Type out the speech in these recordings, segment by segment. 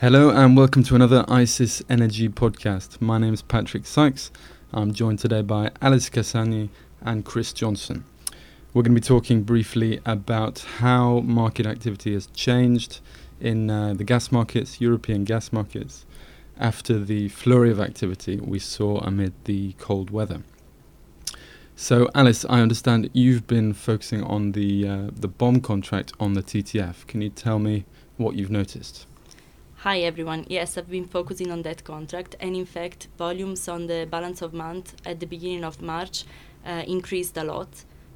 Hello and welcome to another ICIS Energy podcast. My name is Patrick Sykes. I'm joined today by Alice Cassani and Chris Johnson. We're going to be talking briefly about how market activity has changed in uh, the gas markets, European gas markets, after the flurry of activity we saw amid the cold weather. So, Alice, I understand you've been focusing on the uh, the BOM contract on the TTF. Can you tell me what you've noticed? Hi everyone. Yes, I've been focusing on that contract, and in fact, volumes on the balance of month at the beginning of March uh, increased a lot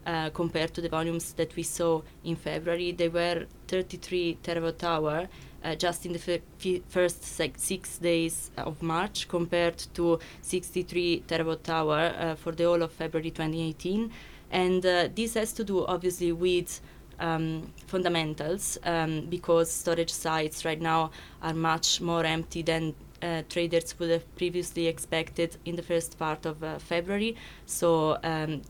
uh, compared to the volumes that we saw in February. They were 33 terawatt hour uh, just in the first six days of March, compared to 63 terawatt hour uh, for the whole of February 2018. And uh, this has to do obviously with um, fundamentals um, because storage sites right now are much more empty than uh, traders would have previously expected in the first part of uh, February. So um,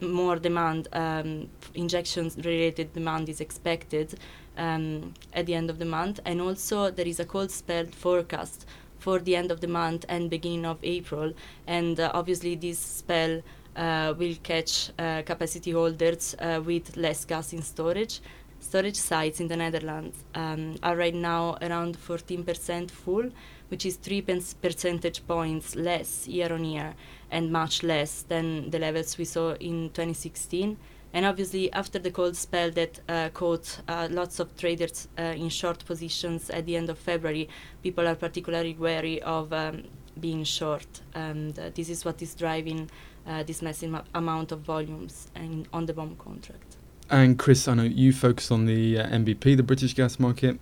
more demand, um, injections related demand is expected um, at the end of the month. And also there is a cold spell forecast for the end of the month and beginning of April. And uh, obviously this spell will catch uh, capacity holders uh, with less gas in storage. Storage sites in the Netherlands um, are right now around 14% full, which is 3 percentage points less year on year and much less than the levels we saw in 2016. And obviously, after the cold spell that uh, caught uh, lots of traders uh, in short positions at the end of February, people are particularly wary of um, being short. And this is what is driving uh, this massive amount of volumes in, on the BOM contract. And Chris, I know you focus on the uh, NBP, the British gas market.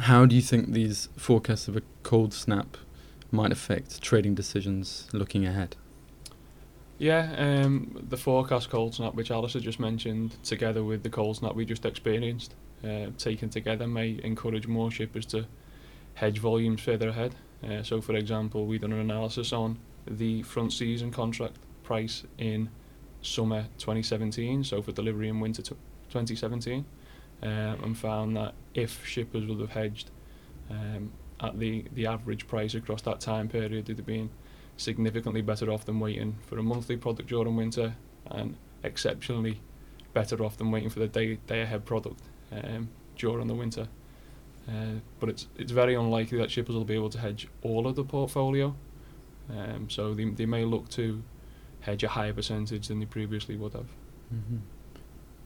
How do you think these forecasts of a cold snap might affect trading decisions looking ahead? Yeah, um, the forecast cold snap, which Alistair just mentioned, together with the cold snap we just experienced, uh, taken together, may encourage more shippers to hedge volumes further ahead. Uh, so, for example, we done an analysis on the front season contract price in summer 2017, so for delivery in winter 2017, um, and found that if shippers would have hedged um, at the, the average price across that time period, they'd have been significantly better off than waiting for a monthly product during winter, and exceptionally better off than waiting for the day day ahead product um, during the winter. Uh, but it's it's very unlikely that shippers will be able to hedge all of the portfolio. Um, so they, they may look to hedge a higher percentage than they previously would have. Mm-hmm.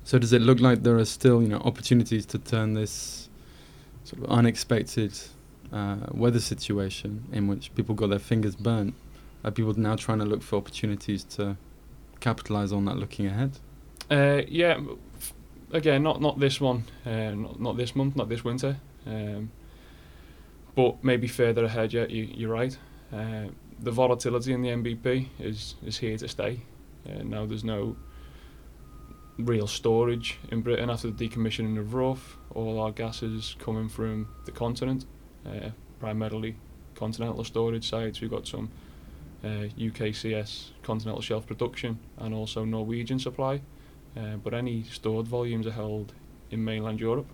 So does it look like there are still you know opportunities to turn this sort of unexpected uh, weather situation in which people got their fingers burnt? Are people now trying to look for opportunities to capitalize on that looking ahead? Uh, yeah, again, not not this one, uh, not not this month, not this winter, um, but maybe further ahead. Yeah, you, you're right. Uh, the volatility in the NBP is is here to stay. Uh, now there's no real storage in Britain after the decommissioning of Rough. All our gas is coming from the continent, uh, primarily continental storage sites. We've got some uh, UKCS continental shelf production and also Norwegian supply. Uh, but any stored volumes are held in mainland Europe,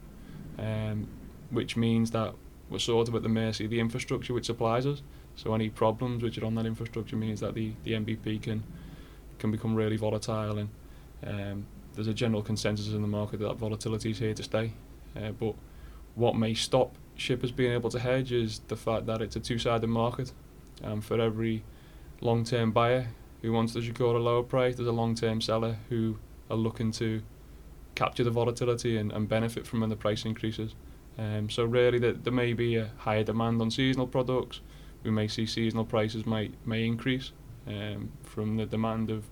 um, which means that we're sort of at the mercy of the infrastructure which supplies us. So any problems which are on that infrastructure means that the, the NBP can can become really volatile and um, there's a general consensus in the market that, that volatility is here to stay. Uh, but what may stop shippers being able to hedge is the fact that it's a two-sided market. For every long-term buyer who wants to secure a lower price, there's a long-term seller who are looking to capture the volatility and, and benefit from when the price increases. Um, so really, that there may be a higher demand on seasonal products, we may see seasonal prices may may increase um, from the demand of,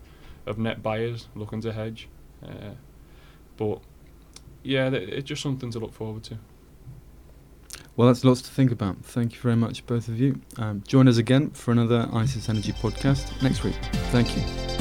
of net buyers looking to hedge. Uh, but yeah, th- it's just something to look forward to. Well, that's lots to think about. Thank you very much, both of you. Um, join us again for another ICIS Energy podcast next week. Thank you.